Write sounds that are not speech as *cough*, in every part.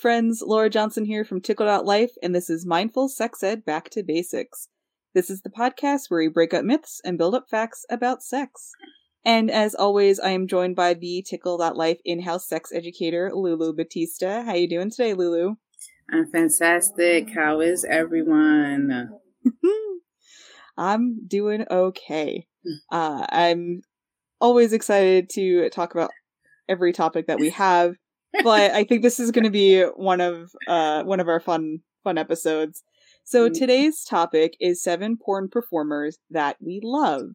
Friends. Laura Johnsen here from Tickle.life, and this is Mindful Sex Ed Back to Basics. This is the podcast where we break up myths and build up facts about sex. And as always, I am joined by the Tickle.life in-house sex educator, Lulu Batista. How you doing today, Lulu? I'm fantastic. How is everyone? *laughs* I'm doing okay. Uh, I'm always excited to talk about every topic that we have, but I think this is going to be one of uh, one of our fun fun episodes. So Mm. today's topic is seven porn performers that we love.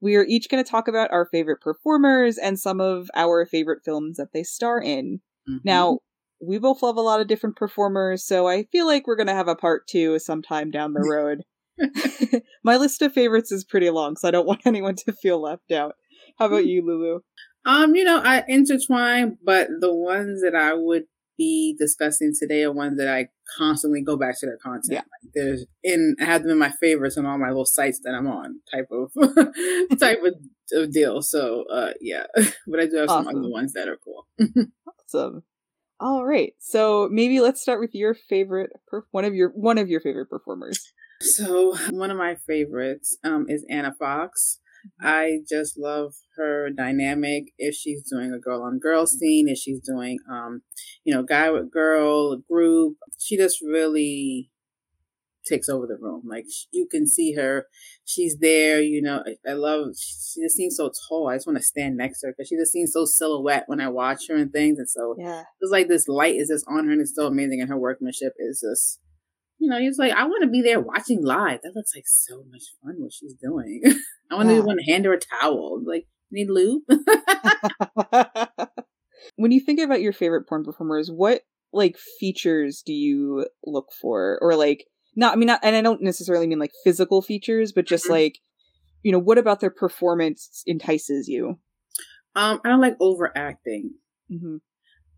We are each going to talk about our favorite performers and some of our favorite films that they star in. Mhm. Now, we both love a lot of different performers, so I feel like we're going to have a part two sometime down the *laughs* road. *laughs* My list of favorites is pretty long, so I don't want anyone to feel left out. How about *laughs* you, Lulu? Um, you know, I intertwine, but the ones that I would be discussing today are ones that I constantly go back to their content. Yeah. Like there's in I have them in my favorites on all my little sites that I'm on, type of *laughs* type of, of deal. So, uh, yeah, *laughs* but I do have some Awesome. other ones that are cool. Awesome. All right, so maybe let's start with your favorite, per- one of your one of your favorite performers. So one of my favorites um, is Ana Foxx. I just love her dynamic. If she's doing a girl on girl scene, if she's doing, um, you know, guy with girl, group, she just really takes over the room. Like you can see her, she's there. You know, I, I love. She just seems so tall. I just want to stand next to her because she just seems so silhouette when I watch her and things. And so Yeah, it's like this light is just on her and it's so amazing and her workmanship is just you know it's like i want to be there watching live that looks like so much fun what she's doing *laughs* i want Yeah. to want to hand her a towel like need lube *laughs* *laughs* when you think about your favorite porn performers, what like features do you look for, or like not? I mean, not, and I don't necessarily mean like physical features, but just Mhm. like you know, what about their performance entices you? um i don't like overacting hmm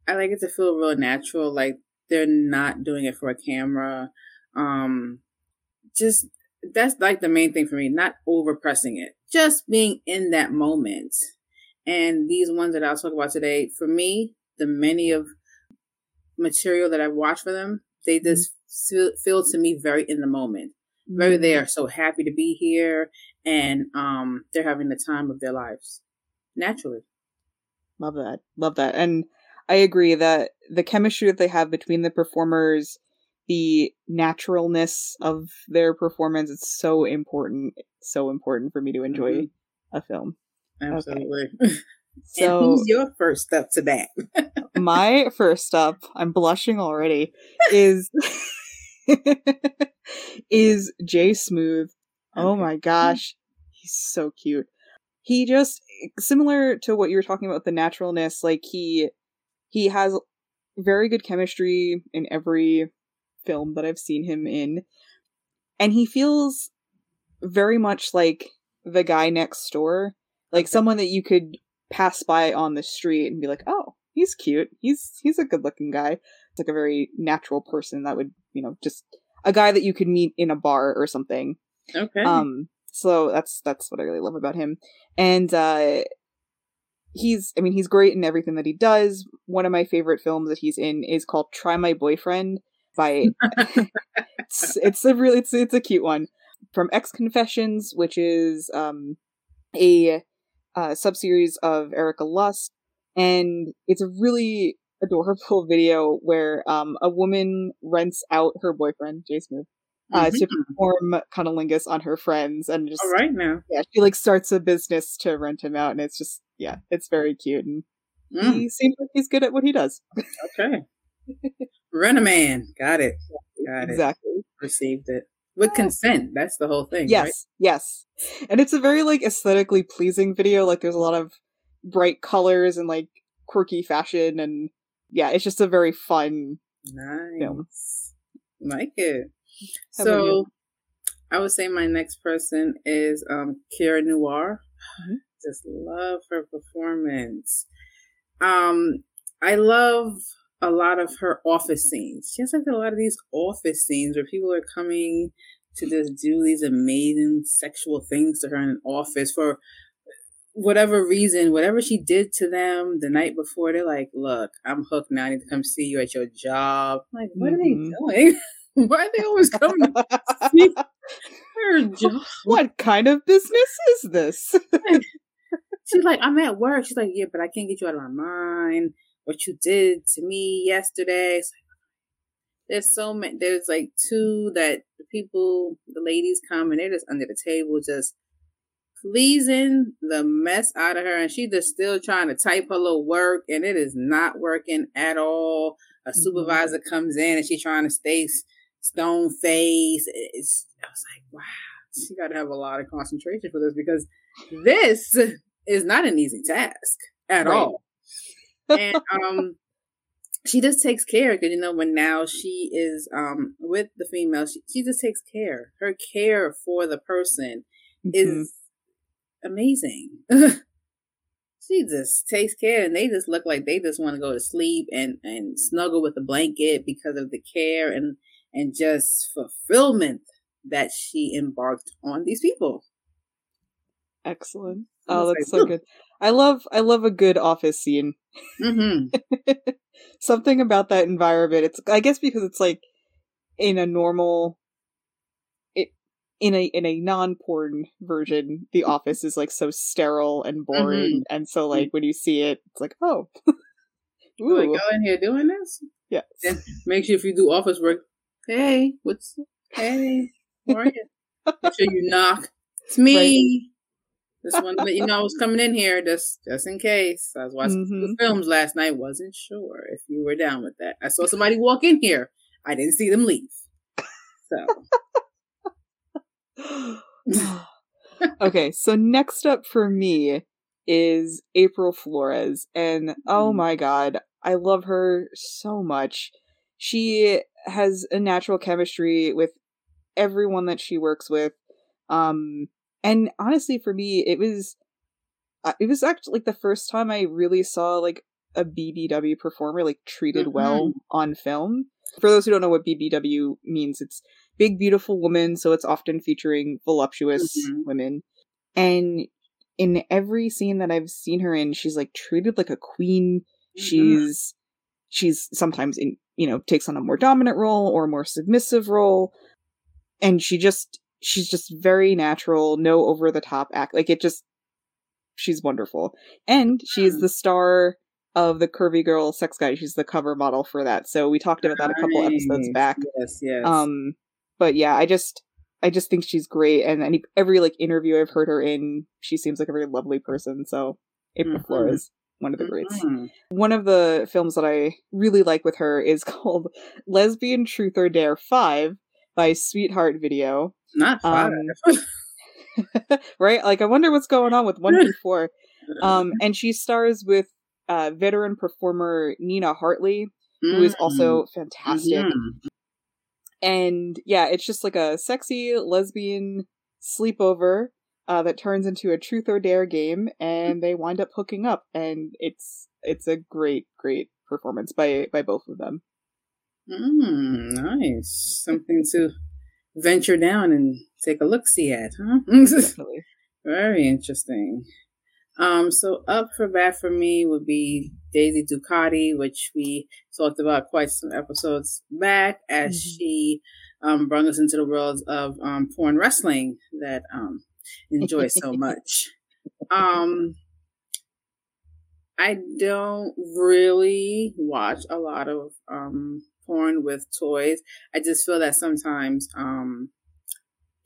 i like it to feel real natural like they're not doing it for a camera um just that's like the main thing for me not overpressing it just being in that moment and these ones that i'll talk about today for me the many of material that i've watched for them they just feel, feel to me very in the moment very are so happy to be here and um they're having the time of their lives naturally Love that. Love that. And I agree that the chemistry that they have between the performers, the naturalness of their performance, it's so important. So important for me to enjoy Mhm. a film. absolutely *laughs* and So who's your first step to that *laughs* my first up, I'm blushing already, is *laughs* is Jay Smooth. Oh my gosh, he's so cute. He just similar to what you were talking about the naturalness, like he he has very good chemistry in every film that I've seen him in. And he feels very much like the guy next door, like someone that you could pass by on the street and be like, "Oh, he's cute. He's he's a good-looking guy." It's like a very natural person that would, you know, just a guy that you could meet in a bar or something. okay Um, so that's that's what I really love about him, and uh, he's I mean he's great in everything that he does. One of my favorite films that he's in is called Try My Boyfriend by *laughs* it's, it's a really it's it's a cute one. From XConfessions, which is um a uh, subseries of Erika Lust, and it's a really adorable *laughs* video where um a woman rents out her boyfriend Jay Smooth uh, to Mhm. perform cunnilingus on her friends and just all right now. Yeah she like starts a business to rent him out and it's just yeah it's very cute and Mm, he seems like he's good at what he does. *laughs* Okay rent a man got it. Got it. exactly. Received it. With consent. That's the whole thing yes right? yes and it's a very like aesthetically pleasing video. Like there's a lot of bright colors and like quirky fashion and yeah it's just a very fun nice. Like it. How so i would say my next person is um kira noir. Mhm. just love her performance. Um i love a lot of her office scenes. She has like a lot of these office scenes where people are coming to just do these amazing sexual things to her in an office for whatever reason, whatever she did to them the night before, they're like, "Look, I'm hooked now. I need to come see you at your job." I'm like, what mm-hmm. are they doing? *laughs* Why are they always coming to see *laughs* her job? What kind of business is this? She's like, I'm at work. She's like, yeah, but I can't get you out of my mind. What you did to me yesterday. Like, there's so many. There's like two that the people, the ladies come and they're just under the table, just pleasing the mess out of her, and she just still trying to type her little work, and it is not working at all. A mm-hmm. supervisor mm-hmm. comes in and she's trying to stay stone face. It's, I was like, wow, she got to have a lot of concentration for this because this is not an easy task at right. all. And um, she just takes care because you know when now she is um with the female, she, she just takes care. Her care for the person mm-hmm. is amazing. *laughs* she just takes care and they just look like they just want to go to sleep and and snuggle with the blanket because of the care and and just fulfillment that she embarked on these people excellent oh that's so good i love i love a good office scene mm-hmm. *laughs* something about that environment it's i guess because it's like in a normal it, in a in a non porn version, The Office is like so sterile and boring, mm-hmm. and so like when you see it, it's like oh, *laughs* ooh, like, go in here doing this. Yeah, and make sure if you do office work, hey, what's hey, how are you? *laughs* make sure you knock. It's me. Right. Just wanted to let you know I was coming in here, just just in case. I was watching mm-hmm. films last night. Wasn't sure if you were down with that. I saw somebody walk in here. I didn't see them leave. So *gasps* okay, so next up for me is April Flores. And oh mm-hmm. my god, I love her so much. She has a natural chemistry with everyone that she works with. Um, and honestly, for me, it was uh, it was actually like the first time I really saw like a BBW performer like treated mm-hmm. well on film. For those who don't know what BBW means, it's big beautiful woman so it's often featuring voluptuous mm-hmm. women and in every scene that i've seen her in she's like treated like a queen mm-hmm. she's she's sometimes in you know takes on a more dominant role or a more submissive role and she just she's just very natural no over the top act like it just she's wonderful and she's the star of the curvy girl sex guy she's the cover model for that so we talked about that a couple episodes back yes yes um but yeah, I just I just think she's great, and any every like interview I've heard her in, she seems like a very lovely person. So April mm-hmm. Flores, one of the greats. Mm-hmm. One of the films that I really like with her is *laughs* called Lesbian Truth or Dare Five by Sweetheart Video. Not five. Um, *laughs* right? Like I wonder what's going on with one through four. *laughs* Um, and she stars with uh, veteran performer Nina Hartley, who is also mm-hmm. fantastic. Mm-hmm. And yeah, it's just like a sexy lesbian sleepover uh, that turns into a truth or dare game, and they wind up hooking up, and it's it's a great great performance by by both of them. Mm, nice, something to venture down and take a look see at, huh? *laughs* Very interesting. Um, so up for bat for me would be Daisy Ducati, which we talked about quite some episodes back, as mm-hmm. she um, brought us into the world of um, porn wrestling that um, enjoy so *laughs* much. Um, I don't really watch a lot of um, porn with toys. I just feel that sometimes um,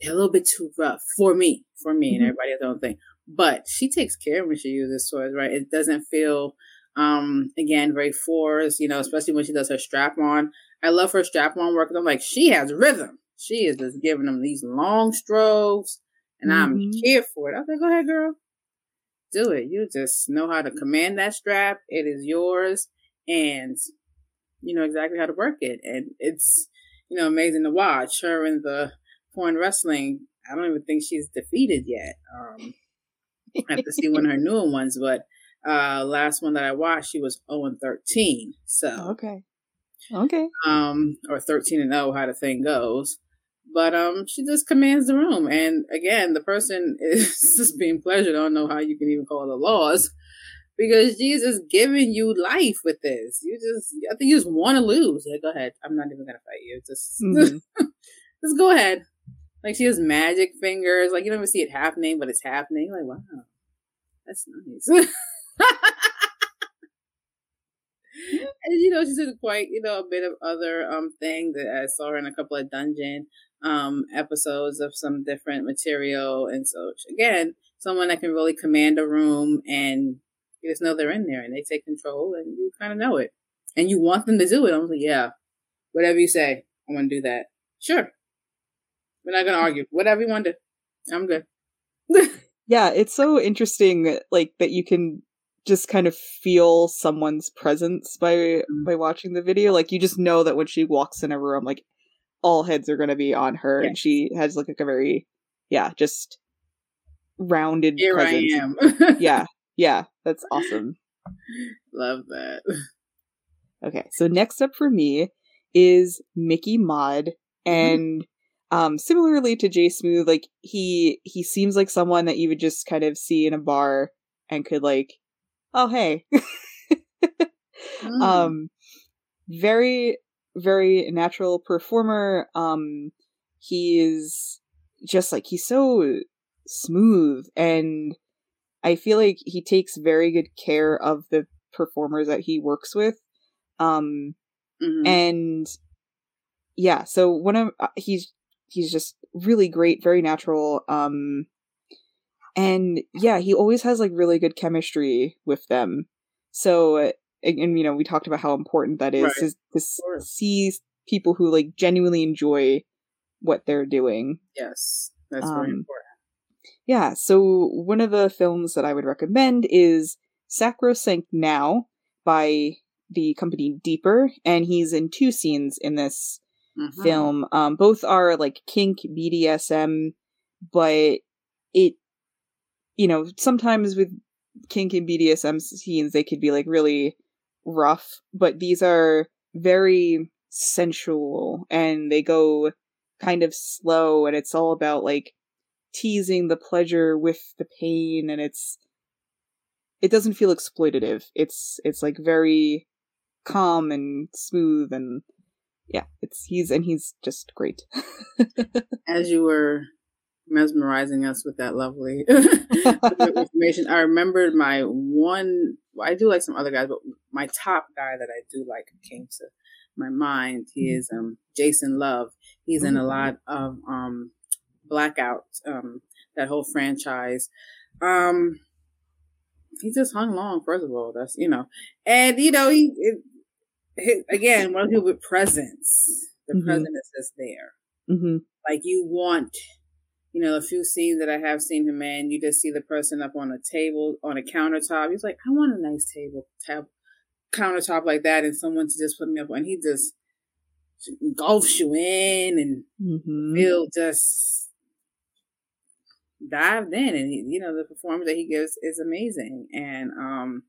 they're a little bit too rough for me, for me, mm-hmm. and everybody else don't think but she takes care when she uses toys, right? It doesn't feel, um, again, very forced, you know, especially when she does her strap on. I love her strap on work. I'm like, she has rhythm. She is just giving them these long strokes, and mm-hmm. I'm here for it. I was like, go ahead, girl. Do it. You just know how to command that strap. It is yours, and you know exactly how to work it. And it's, you know, amazing to watch her in the porn wrestling. I don't even think she's defeated yet. Um, I have to see one of her *laughs* newer ones, but uh last one that I watched, she was 0 and 13. So okay, okay, um, or 13 and 0, how the thing goes. But um, she just commands the room, and again, the person *laughs* is just being pleasured. I don't know how you can even call the laws, because Jesus giving you life with this. You just, I think you just want to lose. Yeah, go ahead. I'm not even gonna fight you. Just, mm-hmm. *laughs* just go ahead. Like she has magic fingers. Like you don't even see it happening, but it's happening. Like wow, that's nice. *laughs* and you know, she did quite, you know, a bit of other um thing that I saw her in a couple of dungeon um episodes of some different material. And so again, someone that can really command a room and you just know they're in there and they take control and you kind of know it. And you want them to do it. I'm like, yeah, whatever you say, I want to do that. Sure. We're not going to argue. Whatever you want to. I'm good. *laughs* yeah, it's so interesting, like, that you can just kind of feel someone's presence by mm-hmm. by watching the video. Like you just know that when she walks in a room, like all heads are going to be on her, yes. and she has like a very yeah, just rounded Here presence. I am. *laughs* yeah, yeah, that's awesome. Love that. Okay, so next up for me is Mickey Mod, mm-hmm. and mm-hmm. um, similarly to Jay Smooth, like he he seems like someone that you would just kind of see in a bar and could like oh hey mm. um very very natural performer um he's just like he's so smooth and i feel like he takes very good care of the performers that he works with um mm-hmm. and yeah so one of uh, he's he's just really great very natural um and yeah he always has like really good chemistry with them so and, and you know we talked about how important that is right. to, to see people who like genuinely enjoy what they're doing yes that's um, very important yeah so one of the films that i would recommend is sacrosanct now by the company deeper and he's in two scenes in this mm-hmm. film um both are like kink bdsm but it you know, sometimes with kink and BDSM scenes, they could be like really rough, but these are very sensual and they go kind of slow and it's all about like teasing the pleasure with the pain and it's it doesn't feel exploitative. It's it's like very calm and smooth and yeah, it's he's and he's just great. *laughs* As you were mesmerizing us with that lovely *laughs* information. I remembered my one. I do like some other guys, but my top guy that I do like came to my mind. He mm-hmm. is um, Jason Luv. He's in a mm-hmm. lot of um, Blackout, um, that whole franchise. Um, he just hung long. First of all, that's you know, and you know he, it, he again one of people with presence. The mm-hmm. presence is just there. Mm-hmm. Like you want you know, a few scenes that I have seen him in, you just see the person up on a table, on a countertop. He's like, I want a nice table, tab, countertop like that, and someone to just put me up on. He just engulfs you in and mm-hmm. feel just dived in. And, he, you know, the performance that he gives is amazing. And, um,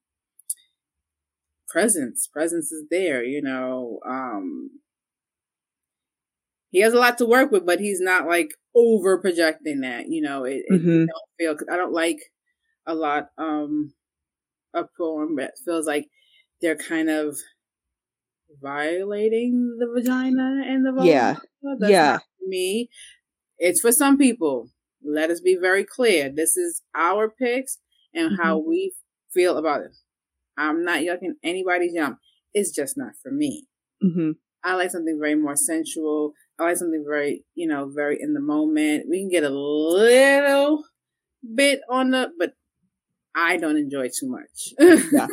presence, presence is there, you know, um, he has a lot to work with, but he's not like over projecting that. You know, it, mm-hmm. it don't feel. I don't like a lot um a poem that feels like they're kind of violating the vagina and the vulva. Yeah, That's yeah. me, it's for some people. Let us be very clear. This is our picks and mm-hmm. how we feel about it. I'm not yucking anybody's yum. It's just not for me. Mm-hmm. I like something very more sensual, I like something very, you know, very in the moment. We can get a little bit on the, but I don't enjoy too much. *laughs* Yeah,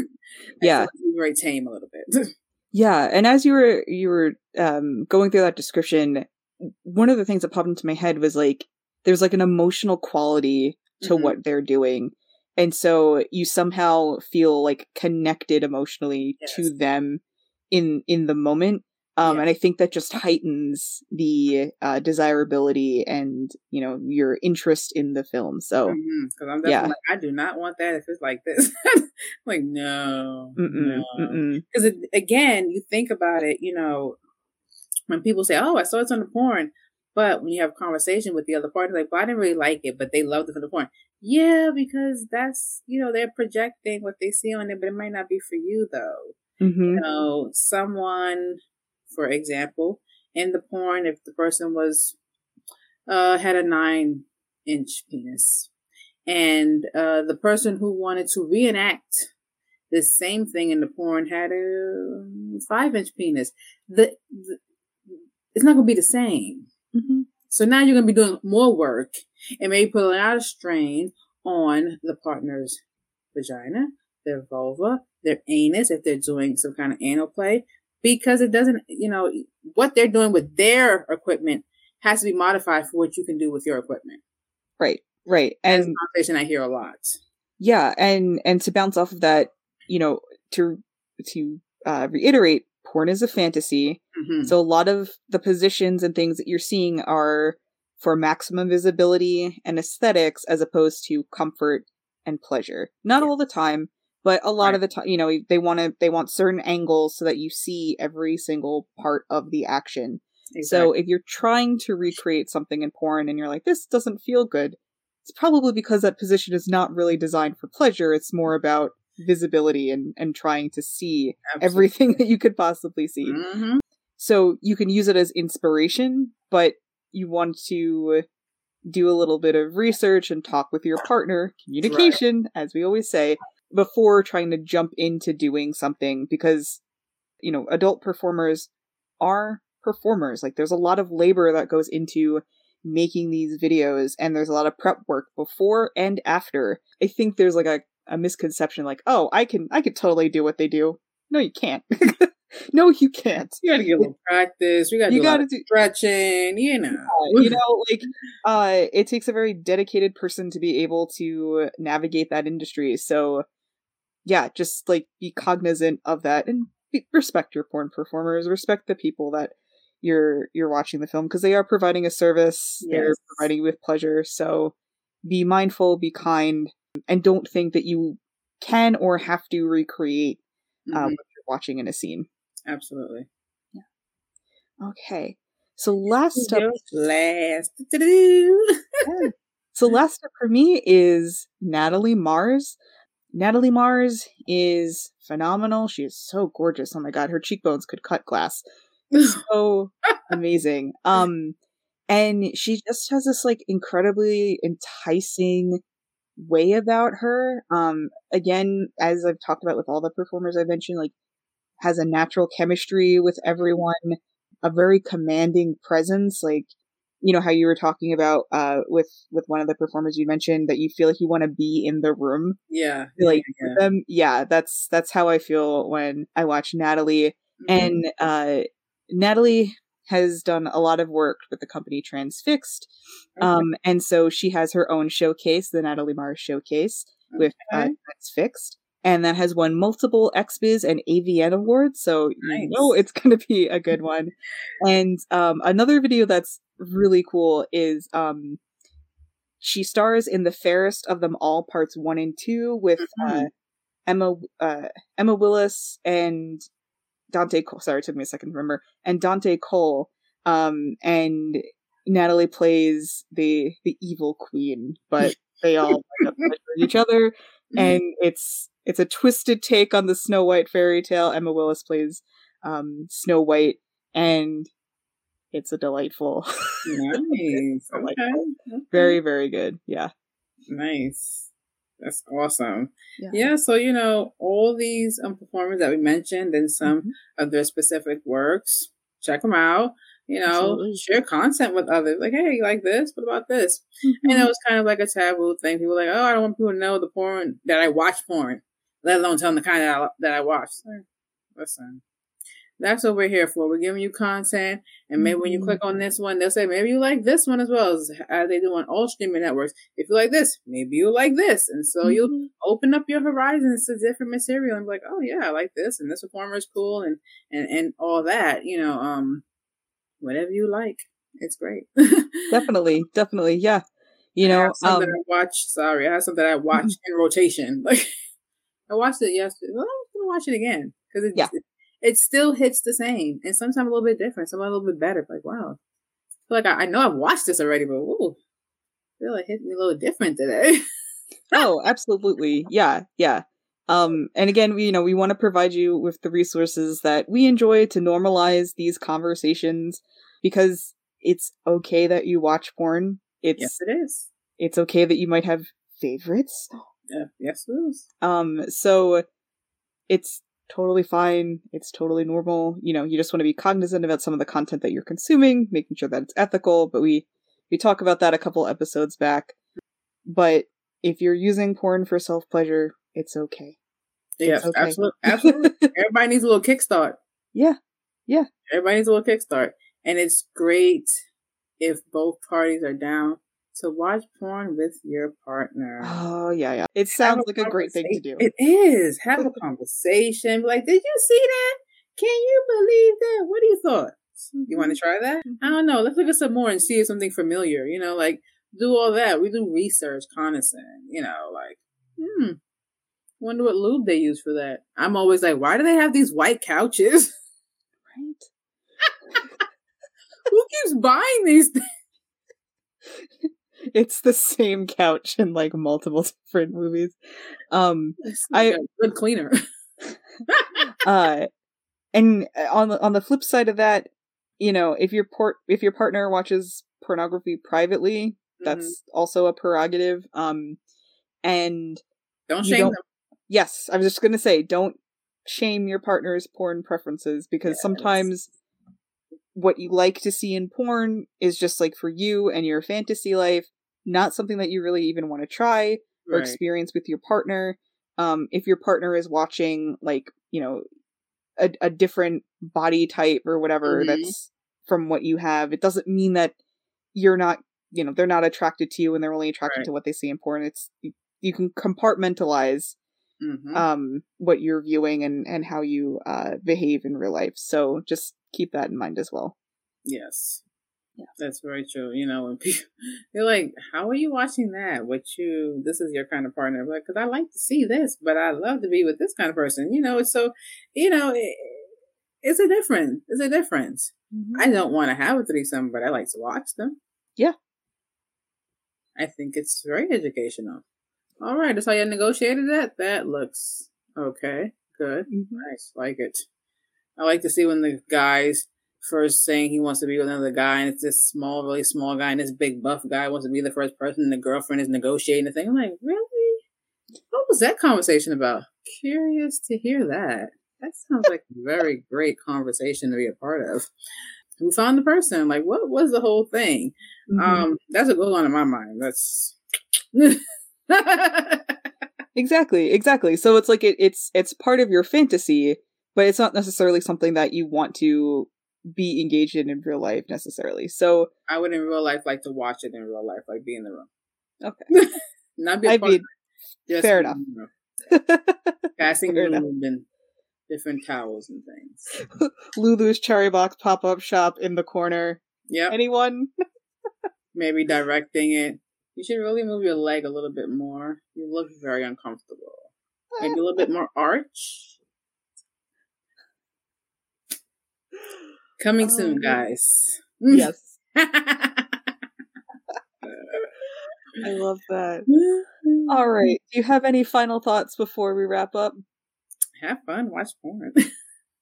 yeah, very tame a little bit. *laughs* yeah, and as you were you were um, going through that description, one of the things that popped into my head was like there's like an emotional quality to mm-hmm. what they're doing, and so you somehow feel like connected emotionally yes. to them in in the moment um, yeah. and I think that just heightens the uh, desirability and you know your interest in the film. So, because mm-hmm. I'm yeah. like, I do not want that if it's like this. *laughs* like, no, because again, you think about it. You know, when people say, "Oh, I saw it on the porn," But when you have a conversation with the other party, like, well, I didn't really like it, but they loved it for the porn. Yeah, because that's, you know, they're projecting what they see on it, but it might not be for you though. Mm-hmm. You know, someone, for example, in the porn, if the person was, uh, had a nine inch penis and, uh, the person who wanted to reenact the same thing in the porn had a five inch penis. The, the it's not going to be the same. Mm-hmm. So now you're going to be doing more work and maybe put a lot of strain on the partner's vagina, their vulva, their anus, if they're doing some kind of anal play, because it doesn't, you know, what they're doing with their equipment has to be modified for what you can do with your equipment. Right, right. That's And a conversation I hear a lot. yeah, and and to bounce off of that, you know, to to uh, reiterate, porn is a fantasy. Hmm So a lot of the positions and things that you're seeing are for maximum visibility and aesthetics as opposed to comfort and pleasure. Not Yeah. all the time, but a lot Right. of the time, you know, they want to they want certain angles so that you see every single part of the action. So if you're trying to recreate something in porn and you're like this doesn't feel good, it's probably because that position is not really designed for pleasure. It's more about visibility and and trying to see everything *laughs* that you could possibly see. hmm So you can use it as inspiration, but you want to do a little bit of research and talk with your partner, communication, as we always say, before trying to jump into doing something because, you know, adult performers are performers. Like there's a lot of labor that goes into making these videos and there's a lot of prep work before and after. I think there's like a, a misconception like, oh, I can I could totally do what they do. No, you can't. *laughs* no, you can't. You got to get a little practice. We got to You do gotta do stretching, you know. you know like uh it takes a very dedicated person to be able to navigate that industry so yeah just like be cognizant of that and be, respect your porn performers respect the people that you're you're watching the film because they are providing a service they're providing you with pleasure so be mindful be kind and don't think that you can or have to recreate uh, Mhm. what you're watching in a scene Absolutely. Yeah. Okay so last step. Last. So last up for me is Natalie Mars. Natalie Mars is phenomenal. She is so gorgeous. Oh my god, her cheekbones could cut glass. *laughs* So amazing. Um and she just has this like incredibly enticing way about her. Um again, as I've talked about with all the performers I mentioned, like has a natural chemistry with everyone, a very commanding presence, like you know how you were talking about uh with with one of the performers you mentioned that you feel like you want to be in the room yeah. like yeah, them yeah that's that's how i feel when i watch natalie yeah. and uh natalie has done a lot of work with the company transfixed Okay. um and so she has her own showcase the natalie mars showcase with uh, transfixed and that has won multiple XBiz and AVN awards, so you know it's *laughs* going to be a good one. And um, another video that's really cool is um, she stars in the fairest of them all, parts one and two, with uh, Mhm. Emma uh, Emma Willis and Dante. Cole. Sorry, it took me a second to remember. And Dante Cole. Um, and Natalie plays the the evil queen, but they all *laughs* end up pleasuring each other and it's it's a twisted take on the Snow White fairy tale. Emma Willis plays um, Snow White, and it's a delightful, *laughs* nice. I like Okay. okay. very very good. Yeah, nice. That's awesome. Yeah. Yeah. So you know all these um, performers that we mentioned and some Mhm. of their specific works. Check them out. You know, Absolutely. share content with others. Like, hey, you like this? What about this? And it was kind of like a taboo thing. People were like, oh, I don't want people to know the porn that I watch porn, let alone tell them the kind that I, that I watch. Listen, that's what we're here for. We're giving you content, and maybe when you Mhm. click on this one, they'll say maybe you like this one as well as, as they do on all streaming networks. If you like this, maybe you like this, and so you'll Mhm. open up your horizons to different material and be like, oh yeah, I like this, and this performer is cool, and and and all that. You know, um, whatever you like, it's great. *laughs* definitely, definitely, yeah. You I know, have some um, I watch. Sorry, I have something I watch in rotation. *laughs* Like I watched it yesterday. Well, I'm gonna watch it again because it, Yeah. it it still hits the same, and sometimes a little bit different, sometimes a little bit better. Like wow, feel like I, I know I've watched this already, but ooh, I feel like it hit me a little different today. *laughs* oh, absolutely. Yeah, yeah. Um, and again, we, you know, we want to provide you with the resources that we enjoy to normalize these conversations because it's okay that you watch porn. It's yes, it is. It's okay that you might have favorites. Yeah, yes, it is. Um, so it's totally fine. It's totally normal. You know, you just want to be cognizant about some of the content that you're consuming, making sure that it's ethical. But we we talk about that a couple episodes back. But if you're using porn for self pleasure, it's okay. Yes, okay. absolutely, absolutely. *laughs* Everybody needs a little kickstart. Yeah, yeah. Everybody needs a little kickstart, and it's great if both parties are down to watch porn with your partner. Oh yeah, yeah. It sounds like a great thing to do. It is. Have a conversation. like, did you see that? Can you believe that? What do you thought? You want to try that? I mm-hmm. don't know. Let's look at some more and see if something familiar. You know, like do all that. We do research, cognizant. You know, like hmm. Wonder what lube they use for that. I'm always like, why do they have these white couches? *laughs* Right. Who keeps buying these things? *laughs* *laughs* it's the same couch in like multiple *laughs* different movies. Um, I good cleaner. *laughs* uh, and uh, on the on the flip side of that, you know, if your port if your partner watches pornography privately, mm-hmm. that's also a prerogative. Um, and don't shame don't, them. Yes, I was just gonna say, don't shame your partner's porn preferences because yes. sometimes what you like to see in porn is just like for you and your fantasy life, not something that you really even want to try or right. experience with your partner. Um, if your partner is watching like, you know, a, a different body type or whatever mm-hmm. that's from what you have, it doesn't mean that you're not, you know, they're not attracted to you and they're only attracted right. to what they see in porn. It's, you, you can compartmentalize mm-hmm. um, what you're viewing and, and how you uh, behave in real life. So just keep that in mind as well. Yes. Yeah. That's very true. You know, when people, *laughs* you're like, how are you watching that? What you, this is your kind of partner. Like, cause I like to see this, but I love to be with this kind of person. You know, so, you know, it, it's a difference. It's a difference. Mm-hmm. I don't want to have a threesome, but I like to watch them. Yeah. I think it's very educational. All right. That's how you negotiated that? That looks okay. Good. Mm-hmm. Nice. Like it. I like to see when the guys first saying he wants to be with another guy, and it's this small, really small guy, and this big buff guy wants to be the first person, and the girlfriend is negotiating the thing. I'm like, really? What was that conversation about? Curious to hear that. That sounds like a very *laughs* great conversation to be a part of. Who found the person? Like, what was the whole thing? Mm-hmm. Um, that's a good one in my mind. That's *laughs* exactly, exactly. So it's like it, it's it's part of your fantasy, but it's not necessarily something that you want to be engaged in in real life necessarily. So I would in real life like to watch it in real life, like be in the room. Okay. *laughs* Not be a I mean, fair enough. Passing *laughs* fair enough. and different towels and things. *laughs* Lulu's cherry box pop up shop in the corner. Yeah. Anyone? Maybe directing it. You should really move your leg a little bit more. You look very uncomfortable. Maybe a little bit more arch. Coming oh, soon, guys. Yes. *laughs* I love that. *laughs* All right. Do you have any final thoughts before we wrap up? Have fun, watch porn.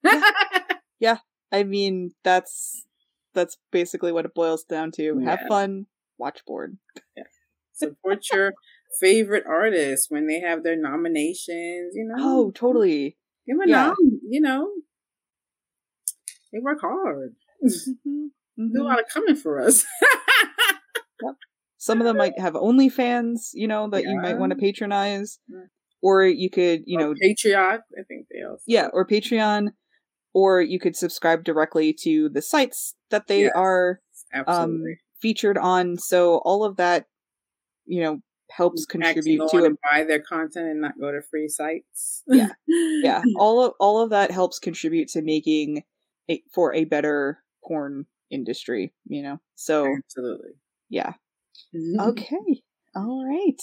yeah. *laughs* yeah. I mean, that's that's basically what it boils down to. Yeah. Have fun, watch porn. Yeah. Support your favorite artists when they have their nominations, you know. Oh, totally. Give them a yeah. nom, you know. They work hard. Mm-hmm. Mm-hmm. Do a lot of coming for us. yep. Some of them might have OnlyFans, you know, that yeah. you might want to patronize. Or you could, you or know, Patreon. I think they also. Yeah, or Patreon. Or you could subscribe directly to the sites that they yes, are um, featured on. So all of that, you know, helps contribute to it. buy their content and not go to free sites. yeah, yeah. *laughs* All of all of that helps contribute to making a, for a better porn industry, you know? So, absolutely. Yeah. Mm-hmm. okay. All right.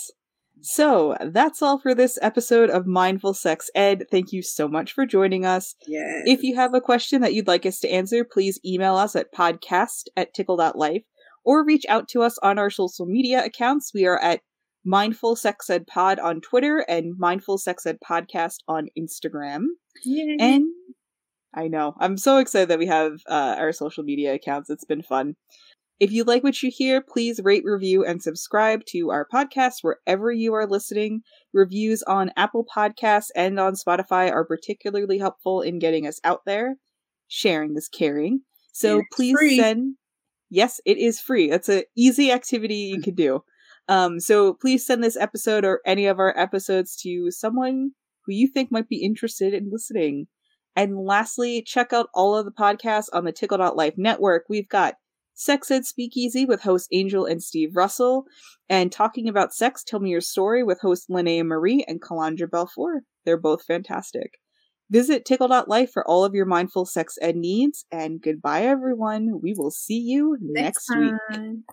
So that's all for this episode of Mindful Sex Ed. Thank you so much for joining us. Yes. If you have a question that you'd like us to answer, please email us at podcast at tickle.life or reach out to us on our social media accounts. We are at Mindful Sex Ed Pod on Twitter and Mindful Sex Ed Podcast on Instagram. Yay. And I know, I'm so excited that we have uh, our social media accounts. It's been fun. If you like what you hear, please rate, review, and subscribe to our podcast wherever you are listening. Reviews on Apple Podcasts and on Spotify are particularly helpful in getting us out there. Sharing is caring. So It's please free. send. Yes, it is free. That's an easy activity you can do. Um, so please send this episode or any of our episodes to someone who you think might be interested in listening. And lastly, check out all of the podcasts on the Tickle.life network. We've got Sex Ed Speakeasy with host Angel and Steve Russell, and Talking About Sex, Tell Me Your Story with host Linnea Marie and Kalandra Belfour. They're both fantastic. Visit Tickle.life for all of your mindful sex ed needs, and goodbye, everyone. We will see you next, week. time.